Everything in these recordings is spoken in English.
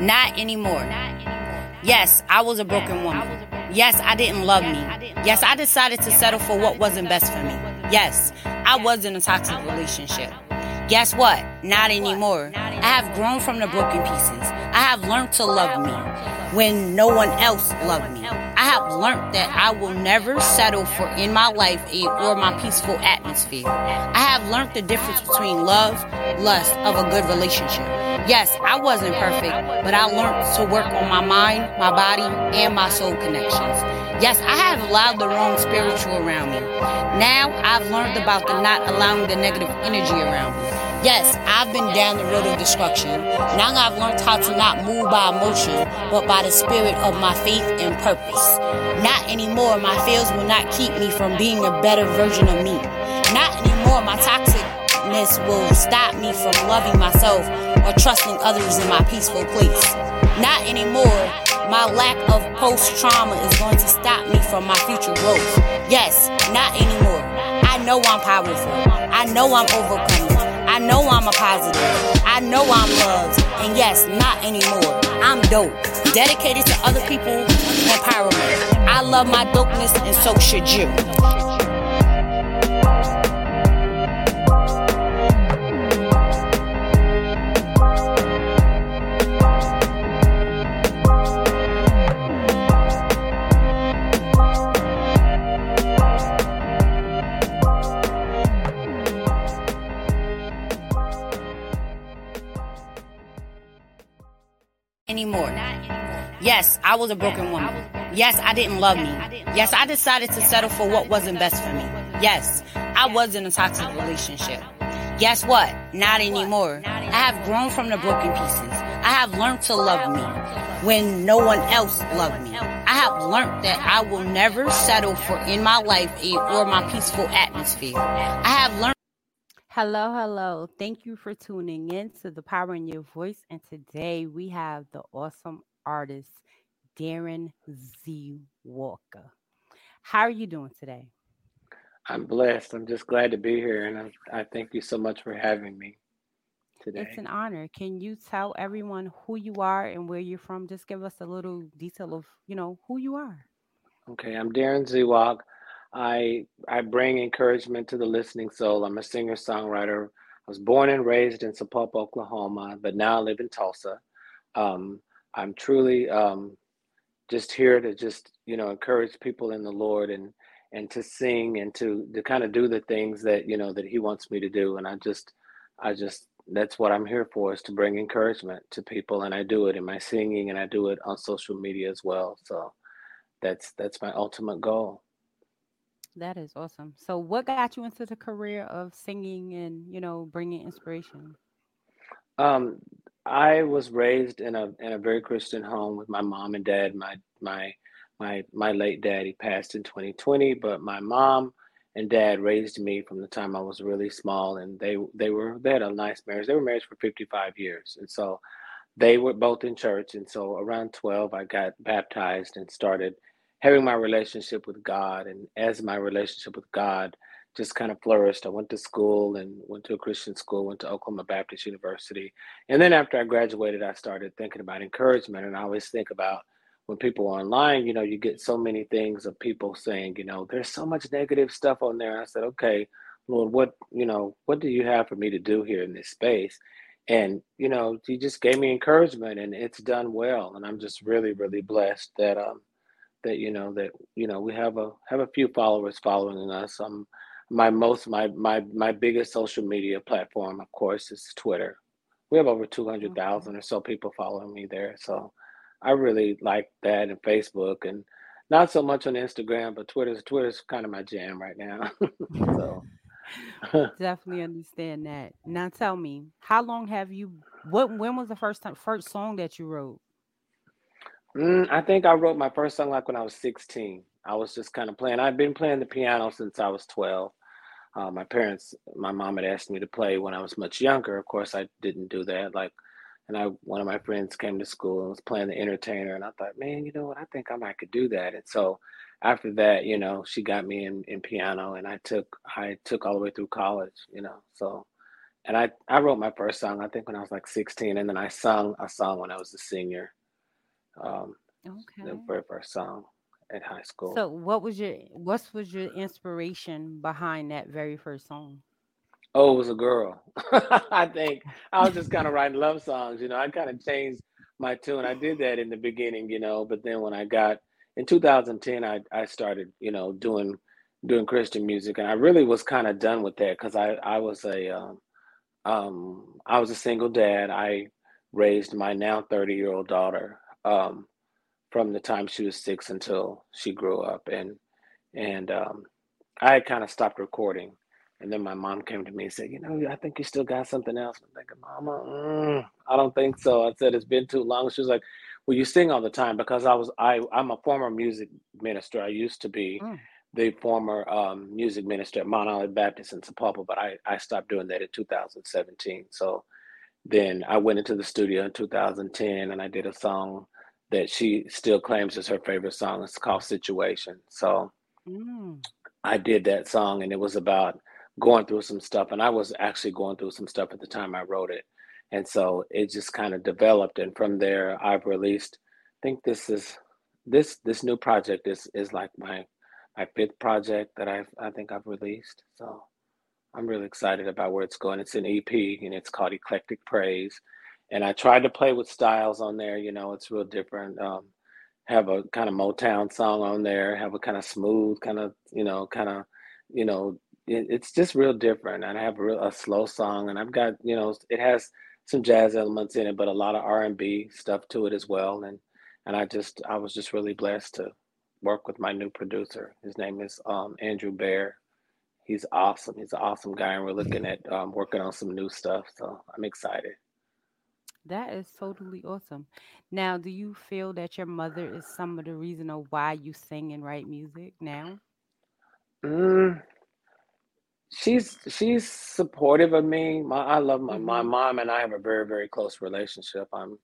Not anymore. Yes, I was a broken woman. Yes, I didn't love me. Yes, I decided to settle for what wasn't best for me. Yes, I was in a toxic relationship. Guess what? Not anymore. I have grown from the broken pieces. I have learned to love me when no one else loved me. I have learned that I will never settle for in my life or my peaceful atmosphere. I have learned the difference between love, lust of a good relationship. Yes, I wasn't perfect, but I learned to work on my mind, my body, and my soul connections. Yes, I have allowed the wrong spiritual around me. Now I've learned about the not allowing the negative energy around me. Yes, I've been down the road of destruction. Now I've learned how to not move by emotion, but by the spirit of my faith and purpose. Not anymore, my fears will not keep me from being a better version of me. Not anymore, my toxicness will stop me from loving myself or trusting others in my peaceful place. Not anymore, my lack of post trauma is going to stop me from my future growth. Yes, not anymore. I know I'm powerful. I know I'm overcoming. I know I'm a positive. I know I'm loved. And yes, not anymore. I'm dope. Dedicated to other people empowerment. I love my dopeness and so should you. Anymore. Yes, I was a broken woman. Yes, I didn't love me. Yes, I decided to settle for what wasn't best for me. Yes, I was in a toxic relationship. Guess what? Not anymore. I have grown from the broken pieces. I have learned to love me when no one else loved me. I have learned that I will never settle for in my life or my peaceful atmosphere. I have learned Hello, hello. Thank you for tuning in to the Power in Your Voice. And today we have the awesome artist, Darren Z. Walker. How are you doing today? I'm blessed. I'm just glad to be here. And I, I thank you so much for having me today. It's an honor. Can you tell everyone who you are and where you're from? Just give us a little detail of, you know, who you are. Okay, I'm Darryn Zewalk. I I bring encouragement to the listening soul. I'm a singer songwriter. I was born and raised in Sapulpa, Oklahoma, but now I live in Tulsa. Um, I'm truly um, just here to just you know encourage people in the Lord and and to sing and to to kind of do the things that you know that He wants me to do. And I just I just that's what I'm here for is to bring encouragement to people, and I do it in my singing and I do it on social media as well. So that's that's my ultimate goal. That is awesome. So, what got you into the career of singing and you know bringing inspiration? Um, I was raised in a in a very Christian home with my mom and dad. My my my my late daddy passed in 2020, but my mom and dad raised me from the time I was really small, and they they were they had a nice marriage. They were married for 55 years, and so they were both in church. And so around 12, I got baptized and started having my relationship with God. And as my relationship with God just kind of flourished, I went to school and went to a Christian school, went to Oklahoma Baptist University. And then after I graduated, I started thinking about encouragement. And I always think about when people are online, you know, you get so many things of people saying, you know, there's so much negative stuff on there. I said, okay, Lord, what, you know, what do you have for me to do here in this space? And, you know, he just gave me encouragement and it's done well. And I'm just really, really blessed that um, that you know that you know we have a have a few followers following us. Um, my most my my my biggest social media platform, of course, is Twitter. We have over two hundred thousand or so people following me there. So I really like that and Facebook and not so much on Instagram, but Twitter's Twitter's kind of my jam right now. so definitely understand that. Now tell me, how long have you what when was the first time first song that you wrote? Mm, I think I wrote my first song like when I was 16. I was just kind of playing. I've been playing the piano since I was 12. Uh, my parents, my mom had asked me to play when I was much younger. Of course, I didn't do that. Like, and I, one of my friends came to school and was playing the entertainer, and I thought, man, you know what? I think I might could do that. And so, after that, you know, she got me in, in piano, and I took, I took all the way through college. You know, so and I I wrote my first song I think when I was like 16, and then I sung a song when I was a senior. Um, okay. The very first song at high school. So, what was your what was your inspiration behind that very first song? Oh, it was a girl. I think I was just kind of writing love songs. You know, I kind of changed my tune. I did that in the beginning, you know, but then when I got in 2010, I I started, you know, doing doing Christian music, and I really was kind of done with that because I I was a um, um, I was a single dad. I raised my now 30 year old daughter um, from the time she was six until she grew up, and and um, I kind of stopped recording. And then my mom came to me and said, "You know, I think you still got something else." I'm thinking, "Mama, mm, I don't think so." I said, "It's been too long." She was like, "Well, you sing all the time because I was I I'm a former music minister. I used to be." Mm the former um, music minister at Mount Olive Baptist in Sapulpa, but I, I stopped doing that in 2017. So then I went into the studio in 2010 and I did a song that she still claims is her favorite song. It's called Situation. So mm. I did that song and it was about going through some stuff. And I was actually going through some stuff at the time I wrote it. And so it just kind of developed. And from there, I've released, I think this is, this, this new project is, is like my my fifth project that I've I think I've released. So I'm really excited about where it's going. It's an EP and it's called Eclectic Praise. And I tried to play with styles on there, you know, it's real different. Um, have a kind of Motown song on there, have a kind of smooth, kind of, you know, kind of, you know, it, it's just real different. And I have a, real, a slow song and I've got, you know, it has some jazz elements in it, but a lot of R&B stuff to it as well. And, and I just, I was just really blessed to work with my new producer. His name is um, Andrew Bear. He's awesome. He's an awesome guy, and we're looking at um, working on some new stuff. So I'm excited. That is totally awesome. Now, do you feel that your mother is some of the reason of why you sing and write music now? Mm, she's she's supportive of me. My, I love my mm-hmm. my mom and I have a very very close relationship. I'm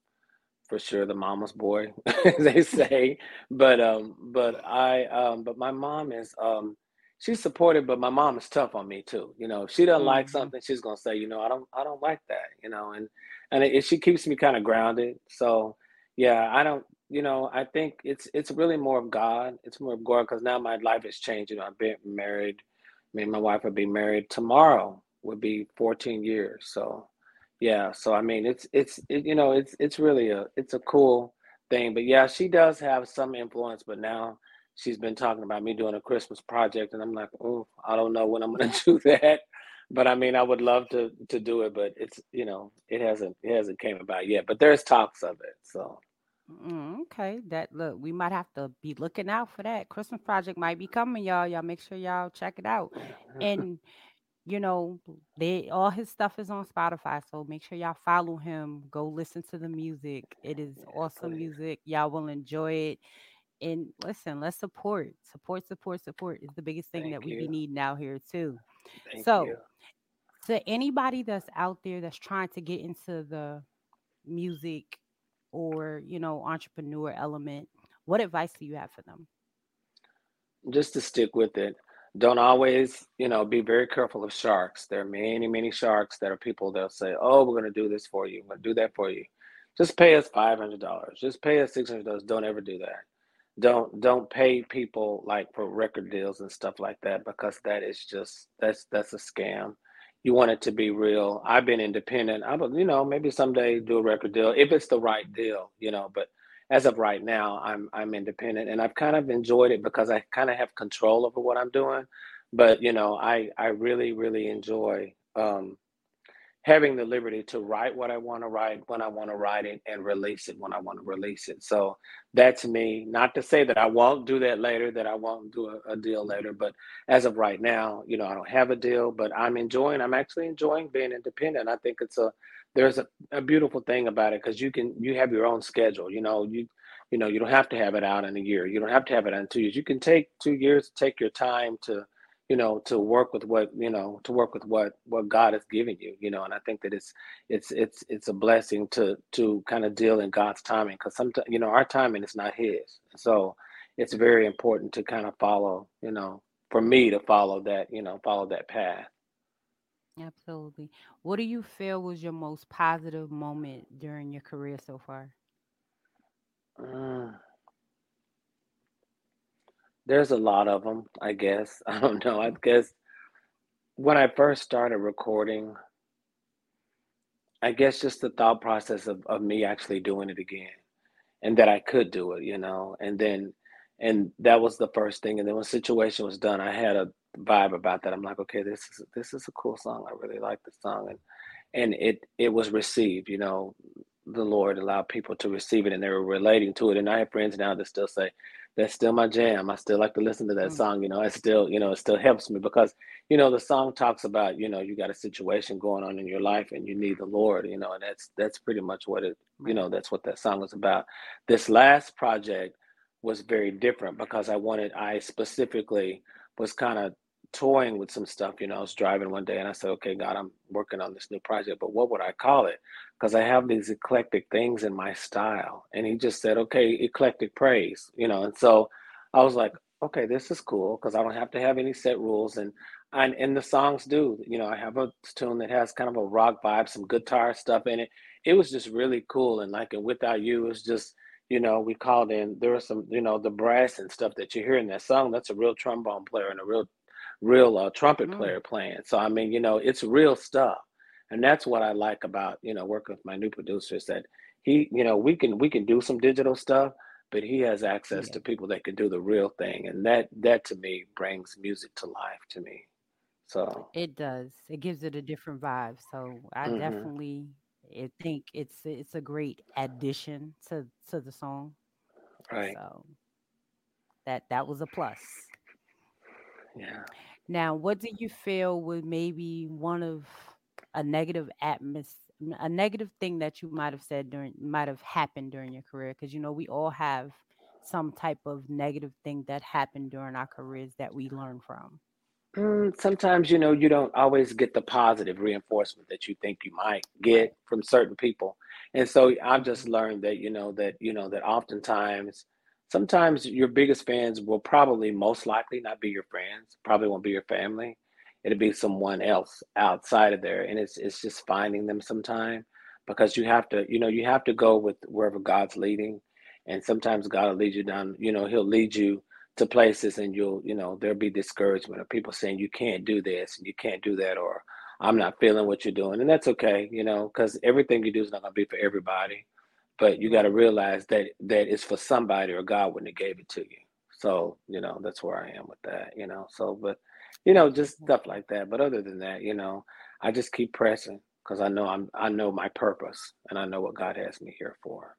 for sure the mama's boy, they say. But um, but I um, but my mom is um, she's supportive, but my mom is tough on me too. You know, if she doesn't mm-hmm. like something, she's gonna say, you know, I don't I don't like that. You know, and and it, it, she keeps me kind of grounded. So yeah, I don't. You know, I think it's it's really more of God. It's more of God because now my life has changed. You know, I've been married. Me and my wife will be married tomorrow. Would be 14 years. So yeah so i mean it's it's it, you know it's it's really a it's a cool thing but yeah she does have some influence but now she's been talking about me doing a christmas project and i'm like oh i don't know when i'm going to do that but i mean i would love to to do it but it's you know it hasn't it hasn't came about yet but there's talks of it so mm, okay that look we might have to be looking out for that christmas project might be coming y'all y'all make sure y'all check it out and you know, they all his stuff is on Spotify, so make sure y'all follow him. Go listen to the music. It is awesome music. Y'all will enjoy it. And listen, let's support, support, support, support is the biggest thing Thank that we need now here too. Thank so, you. to anybody that's out there that's trying to get into the music or you know entrepreneur element, what advice do you have for them? Just to stick with it don't always, you know, be very careful of sharks. There are many, many sharks that are people that'll say, "Oh, we're going to do this for you. We're going to do that for you. Just pay us five hundred dollars. Just pay us six hundred dollars. Don't ever do that. Don't don't pay people like for record deals and stuff like that because that is just that's that's a scam. You want it to be real. I've been independent. I would, you know, maybe someday do a record deal if it's the right deal, you know, but as of right now, I'm I'm independent, and I've kind of enjoyed it because I kind of have control over what I'm doing. But you know, I I really really enjoy um, having the liberty to write what I want to write when I want to write it and release it when I want to release it. So that's me. Not to say that I won't do that later, that I won't do a, a, deal later, but as of right now, you know, I don't have a deal, but I'm enjoying, I'm actually enjoying being independent. I think it's a there's a, a beautiful thing about it because you can you have your own schedule you know you you know you don't have to have it out in a year you don't have to have it in two years you can take two years take your time to you know to work with what you know to work with what what god has given you you know and i think that it's it's it's it's a blessing to to kind of deal in god's timing because sometimes you know our timing is not his so it's very important to kind of follow you know for me to follow that you know follow that path Absolutely. What do you feel was your most positive moment during your career so far? Mm, there's a lot of them, I guess. I don't know. I guess when I first started recording, I guess just the thought process of, of me actually doing it again and that I could do it, you know, and then and that was the first thing. And then when situation was done, I had a vibe about that. I'm like, okay, this is this is a cool song. I really like the song. And and it it was received, you know, the Lord allowed people to receive it and they were relating to it. And I have friends now that still say, that's still my jam. I still like to listen to that Mm, song. You know, it still, you know, it still helps me because, you know, the song talks about, you know, you got a situation going on in your life and you need the Lord, you know, and that's that's pretty much what it, you know, that's what that song was about. This last project was very different because I wanted, I specifically was kind of toying with some stuff. You know, I was driving one day and I said, okay, God, I'm working on this new project, but what would I call it? Because I have these eclectic things in my style. And he just said, okay, eclectic praise, you know, and so I was like, okay, this is cool because I don't have to have any set rules. And, and and the songs do, you know, I have a tune that has kind of a rock vibe, some guitar stuff in it. It was just really cool. And like, and without you, it's just, you know, we called in, there was some, you know, the brass and stuff that you hear in that song. That's a real trombone player and a real real uh, trumpet Mm, player playing. So I mean, you know, it's real stuff, and that's what I like about you know working with my new producer is that he, you know, we can we can do some digital stuff, but he has access yeah, to people that can do the real thing, and that that to me brings music to life to me. So, it does. It gives it a different vibe. So I hmm definitely I think it's it's a great addition to to the song. right, So that that was a plus. Yeah. Now, what do you feel would maybe one of a negative atmos a negative thing that you might have said during might have happened during your career? Because you know we all have some type of negative thing that happened during our careers that we learn from. Mm, sometimes, you know, you don't always get the positive reinforcement that you think you might get from certain people. And so I've just hmm learned that, you know, that, you know, that oftentimes, sometimes your biggest fans will probably most likely not be your friends, probably won't be your family. It'll be someone else outside of there. And it's it's just finding them sometime because you have to, you know, you have to go with wherever God's leading. And sometimes God will lead you down, you know, he'll lead you to places and you'll you know there'll be discouragement of people saying you can't do this and you can't do that or i'm not feeling what you're doing and that's okay you know because everything you do is not going to be for everybody but you got to realize that that it's for somebody or god wouldn't have gave it to you so you know that's where i am with that you know so but you know just stuff like that but other than that you know i just keep pressing because i know i'm i know my purpose and i know what god has me here for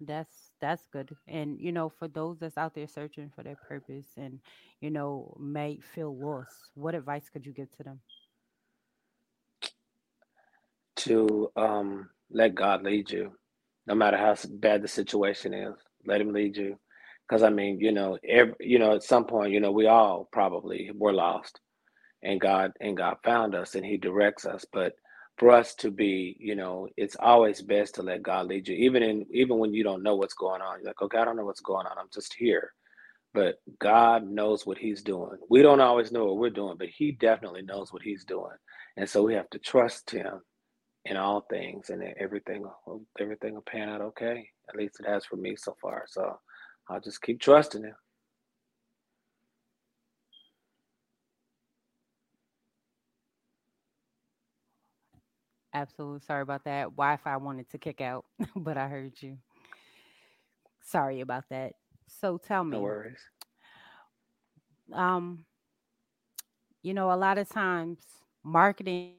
That's that's good. And you know, for those that's out there searching for their purpose and you know may feel lost, what advice could you give to them? To um let god lead you no matter how bad the situation is. Let him lead you. Because I mean, you know, every, you know, at some point, you know, we all probably were lost, and God and God found us, and He directs us. But for us to be, you know, it's always best to let God lead you, even in even when you don't know what's going on. You're like, okay, I don't know what's going on. I'm just here. But God knows what He's doing. We don't always know what we're doing, but He definitely knows what He's doing, and so we have to trust Him in all things, and everything everything will pan out okay. At least it has for me so far. So I'll just keep trusting him. Absolutely. Sorry about that. Wi-Fi wanted to kick out, but I heard you. Sorry about that. So tell me. No worries. um, you know, a lot of times marketing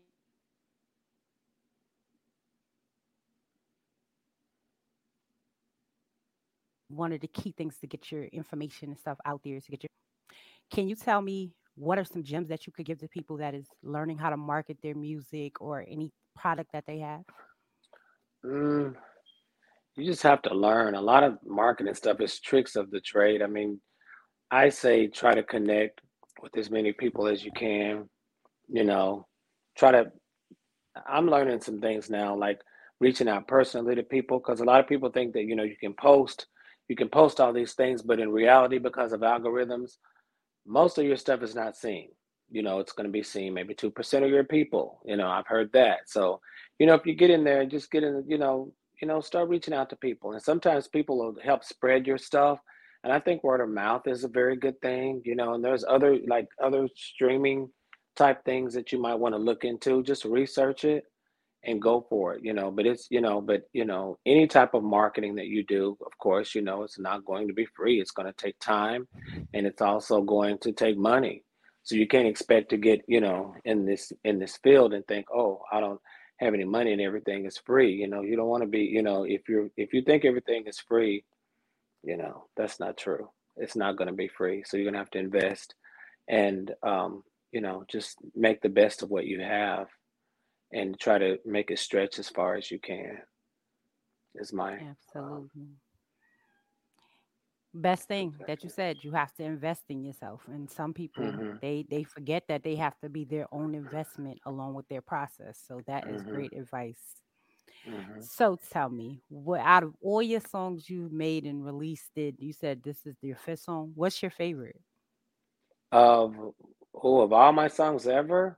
one of the key things to get your information and stuff out there is to get your can you tell me what are some gems that you could give to people that is learning how to market their music or any product that they have? Mm, you just have to learn. A lot of marketing stuff is tricks of the trade. I mean, I say try to connect with as many people as you can. You know, try to. I'm learning some things now, like reaching out personally to people, because a lot of people think that you know you can post, you can post all these things, but in reality, because of algorithms, most of your stuff is not seen. you know, it's going to be seen maybe 2% of your people. You know, I've heard that. So, you know, if you get in there, and just get in, you know, you know, start reaching out to people. And sometimes people will help spread your stuff. And I think word of mouth is a very good thing, you know, and there's other like other streaming type things that you might want to look into. Just research it and go for it, you know. But it's, you know, but you know, any type of marketing that you do, of course, you know, it's not going to be free. It's going to take time and it's also going to take money. So you can't expect to get, you know, in this in this field and think, oh, I don't have any money and everything is free. You know, you don't want to be, you know, if you're if you think everything is free, you know, that's not true. It's not going to be free. So you're going to have to invest and um, you know, just make the best of what you have and try to make it stretch as far as you can. Is my um, absolutely best thing that you said you have to invest in yourself and some people mm-hmm. they they forget that they have to be their own investment along with their process so that is mm-hmm. great advice mm-hmm. so tell me what out of all your songs you made and released it you said this is your fifth song what's your favorite of who of all my songs ever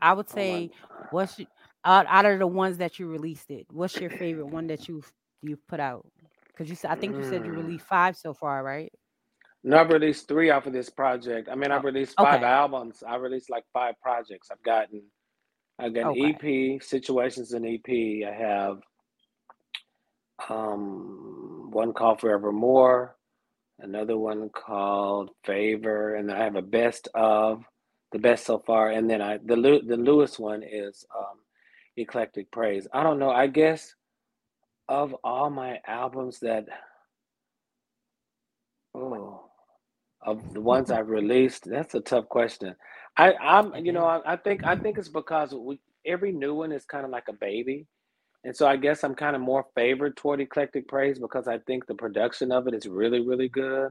i would say oh what's out, out of the ones that you released it what's your favorite one that you've you've put out because you said I think you said you mm. released five so far, right? No, I've released three off of this project. I mean, I've oh, released five okay. albums. I released like five projects. I've gotten, I got okay. EP, situations in EP. I have um one called Forevermore, another one called Favor, and then I have a best of the best so far, and then I the the Lewis one is um Eclectic Praise. I don't know. I guess of all my albums that oh of the ones I've released, that's a tough question. I, I'm you know I, I think I think it's because we every new one is kind of like a baby. And so I guess I'm kind of more favored toward eclectic praise because I think the production of it is really, really good.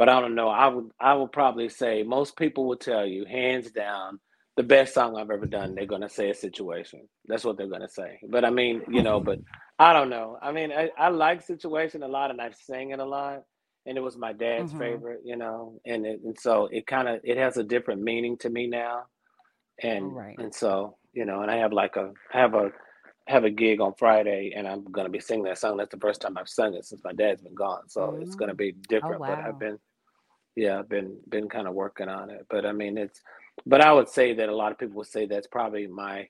But I don't know. I would I would probably say most people will tell you, hands down, the best song I've ever done, they're gonna say a situation. That's what they're gonna say. But I mean, you know, but I don't know. I mean, I, I like situation a lot, and I've sang it a lot, and it was my dad's mm-hmm. favorite, you know, and it, and so it kind of it has a different meaning to me now, and right. and so you know, and I have like a I have a have a gig on Friday, and I'm gonna be singing that song. That's the first time I've sung it since my dad's been gone, so mm-hmm. it's gonna be oh, different. Oh, wow. But I've been, yeah, I've been been kind of working on it. But I mean, it's but I would say that a lot of people would say that's probably my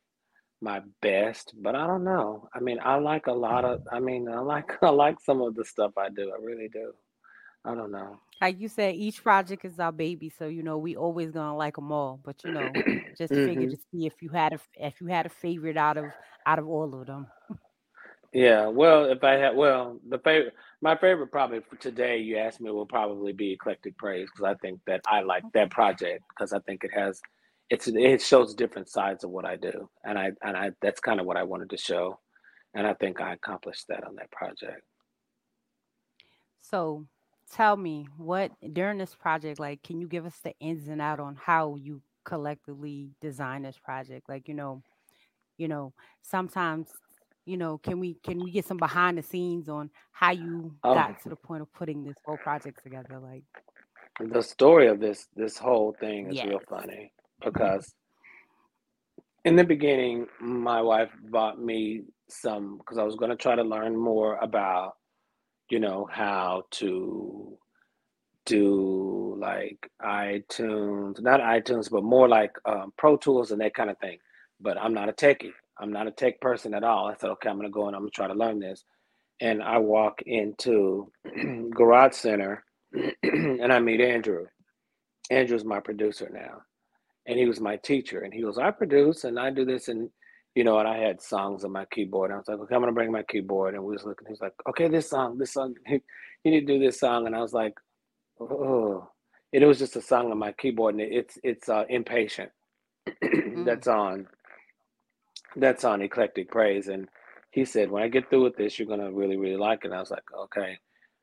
my best, but I don't know. I mean, I like a lot of I mean, I like I like some of the stuff I do. I really do. I don't know. Like you said, each project is our baby, so you know we always gonna like them all. But you know, just mm-hmm. figure to see if you had a if you had a favorite out of out of all of them. Yeah, well, if I had, well, the favorite, my favorite probably for today, you asked me, will probably be Eclectic Praise because I think that I like that project because I think it has, it's it shows different sides of what I do, and I and I that's kind of what I wanted to show, and I think I accomplished that on that project. So, tell me what during this project, like, can you give us the ins and out on how you collectively design this project? Like, you know, you know, sometimes you know, can we can we get some behind the scenes on how you oh. got to the point of putting this whole project together? Like the story of this this whole thing is yes. real funny because in the beginning, my wife bought me some because I was going to try to learn more about, you know, how to do like iTunes, not iTunes, but more like um, Pro Tools and that kind of thing. But I'm not a techie. I'm not a tech person at all. I said, okay, I'm gonna go and I'm gonna try to learn this. And I walk into Guitar Center and I meet Andrew. Andrew's my producer now. And he was my teacher. And he goes, I produce and I do this and you know, and I had songs on my keyboard. I was like, okay, I'm gonna bring my keyboard. And we was looking, he's like, okay, this song, this song, you need to do this song. And I was like, oh, it was just a song on my keyboard and it's it's uh, impatient. Mm. That's on that's on eclectic praise. And he said when i get through with this you're to really really like it. And i was like okay.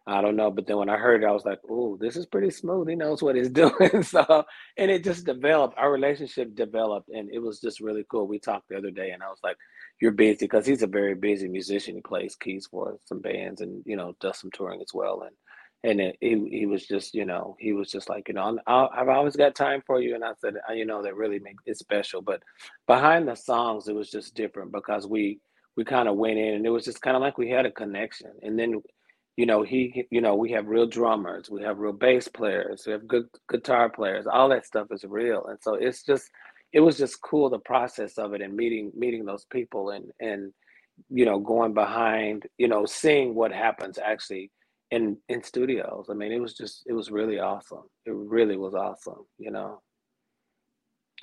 I don't know. But then when i heard it i was like oh this is pretty smooth. He knows what he's doing. So and it just developed. Our relationship developed and it was just really cool. We talked the other day and i was like you're busy because he's a very busy musician. He plays keys for some bands and you know does some touring as well. And and it, he he was just you know he was just like you know i have always got time for you. And i said you know that really makes it special. But behind the songs it was just different because we we kind of went in and it was just kind of like we had a connection. And then you know he you know we have real drummers we have real bass players we have good guitar players all that stuff is real. And so it's just it was just cool the process of it and meeting meeting those people and and you know going behind you know seeing what happens actually in in studios. I mean, it was just it was really awesome. It really was awesome, you know.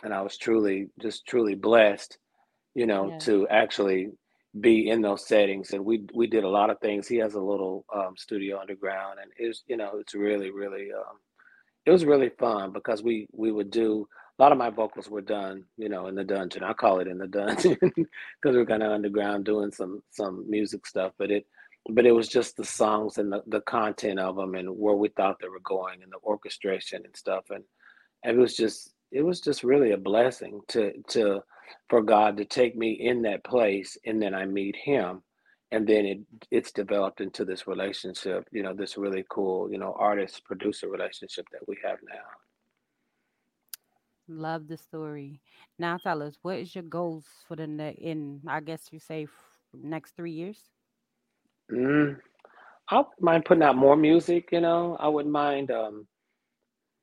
And I was truly just truly blessed, you know, yeah. to actually be in those settings. And we we did a lot of things. He has a little um, studio underground, and it's you know it's really really um, it was really fun because we we would do a lot of my vocals were done, you know, in the dungeon. I call it in the dungeon because we're kind of underground doing some some music stuff. But it but it was just the songs and the, the content of them and where we thought they were going and the orchestration and stuff. And, and it was just it was just really a blessing to to for God to take me in that place and then I meet him. And then it it's developed into this relationship you know this really cool you know artist producer relationship that we have now. Love the story. Now tell us what is your goals for the next in i guess you say next three years Mm, I wouldn't mind putting out more music, you know. I wouldn't mind um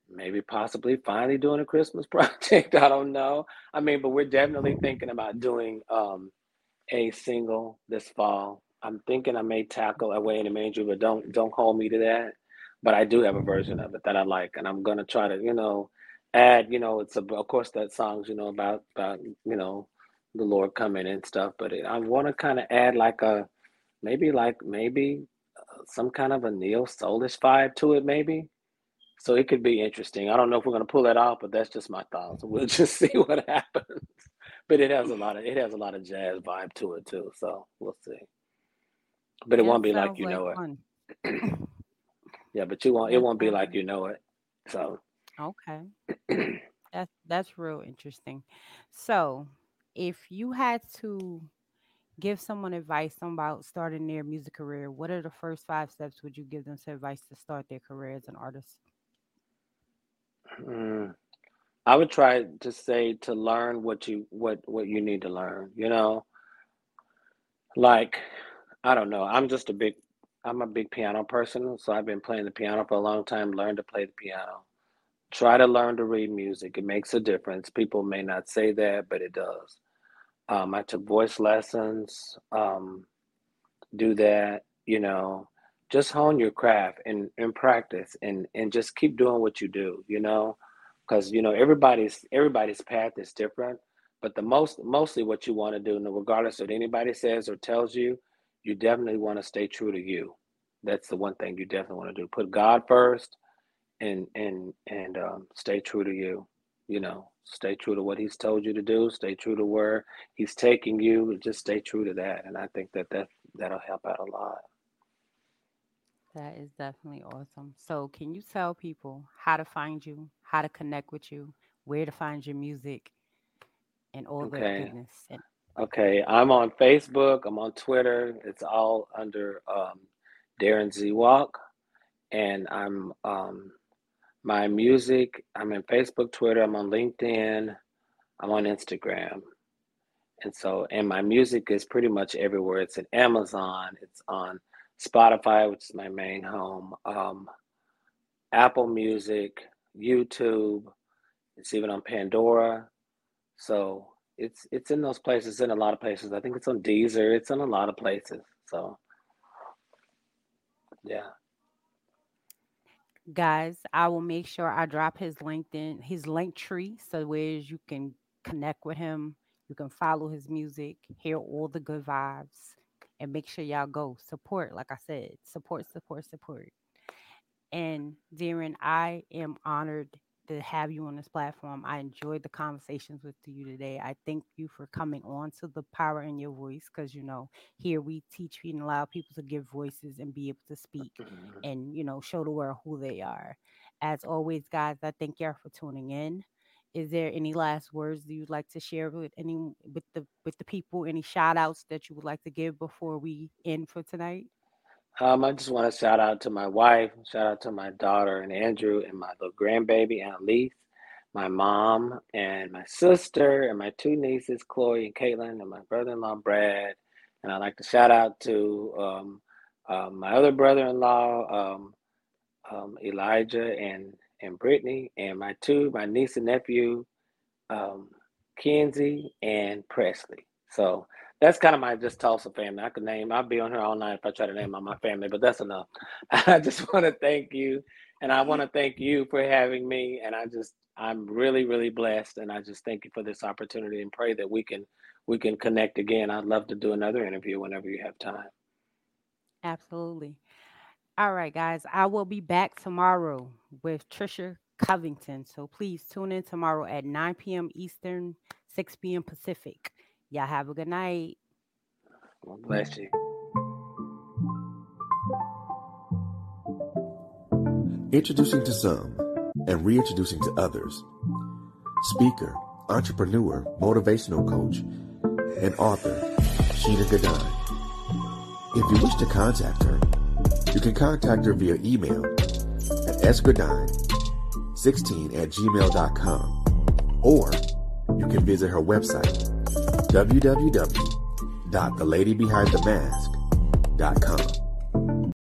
maybe possibly finally doing a Christmas project. I don't know. I mean, but we're definitely thinking about doing um a single this fall. I'm thinking I may tackle Away in the Manger, but don't don't hold me to that. But I do have a version of it that I like, and I'm gonna try to, you know, add, you know, it's a, of course that song's, you know, about about you know the Lord coming and stuff, but it, I want to kind of add like a maybe like maybe uh, some kind of a neo soulish vibe to it, maybe. So it could be interesting. I don't know if we're gonna pull that off, but that's just my thoughts. We'll just see what happens. But it has a lot of it has a lot of jazz vibe to it too. So we'll see. But it won't be like you like know fun. it. yeah, but you won't. It won't be like you know it. So okay, that's that's real interesting. So if you had to give someone advice about starting their music career, what are the first five steps would you give them to advice to start their career as an artist? Mm, I would try to say to learn what you what what you need to learn. You know, like I don't know. I'm just a big I'm a big piano person, so I've been playing the piano for a long time. Learn to play the piano. Try to learn to read music. It makes a difference. People may not say that, but it does. Um, I took voice lessons. Um, do that, you know, just hone your craft and, and practice and, and just keep doing what you do, you know, because, you know, everybody's, everybody's path is different, but the most, mostly what you want to do, regardless of what anybody says or tells you, you definitely want to stay true to you. That's the one thing you definitely want to do. Put God first and, and, and um, stay true to you, you know, Stay true to what he's told you to do. Stay true to where he's taking you. Just stay true to that, and I think that that that'll help out a lot. That is definitely awesome. So, can you tell people how to find you, how to connect with you, where to find your music, and all okay. the goodness? Okay, I'm on Facebook. I'm on Twitter. It's all under um, Darryn Zewalk, and I'm um, my music, I'm in Facebook, Twitter, I'm on LinkedIn, I'm on Instagram. And so, and my music is pretty much everywhere. It's in Amazon, it's on Spotify, which is my main home, um, Apple Music, YouTube, it's even on Pandora. So it's it's in those places, in a lot of places. I think it's on Deezer, it's in a lot of places. So yeah guys i will make sure i drop his linkedin his link tree so where you can connect with him you can follow his music hear all the good vibes and make sure y'all go support like i said support support support. And Darryn, I am honored to have you on this platform. I enjoyed the conversations with you today. I thank you for coming on to the power in your voice because you know here we teach and allow people to give voices and be able to speak and you know show the world who they are. As always, guys, I thank y'all for tuning in. Is there any last words that you'd like to share with any with the with the people? Any shout outs that you would like to give before we end for tonight? Um, I just want to shout out to my wife, shout out to my daughter and Andrew, and my little grandbaby Aunt Leith, my mom and my sister, and my two nieces Chloe and Caitlin, and my brother-in-law Brad. And I'd like to shout out to um, um, my other brother-in-law um, um, Elijah and and Brittany, and my two my niece and nephew um, Kenzie and Presley. So that's kind of my just Tulsa family. I could name, I'll be on here all night if I try to name all my family, but that's enough. I just want to thank you. And I want to thank you for having me. And I just, I'm really, really blessed. And I just thank you for this opportunity and pray that we can, we can connect again. I'd love to do another interview whenever you have time. Absolutely. All right, guys. I will be back tomorrow with Trisha Covington. So please tune in tomorrow at 9 p.m. Eastern, 6 p.m. Pacific. Y'all have a good night. God bless you. Introducing to some and reintroducing to others. Speaker, entrepreneur, motivational coach, and author, Shana Gourdine. If you wish to contact her, you can contact her via email at sgadine16 at gmail.com or you can visit her website www.theladybehindthemask.com.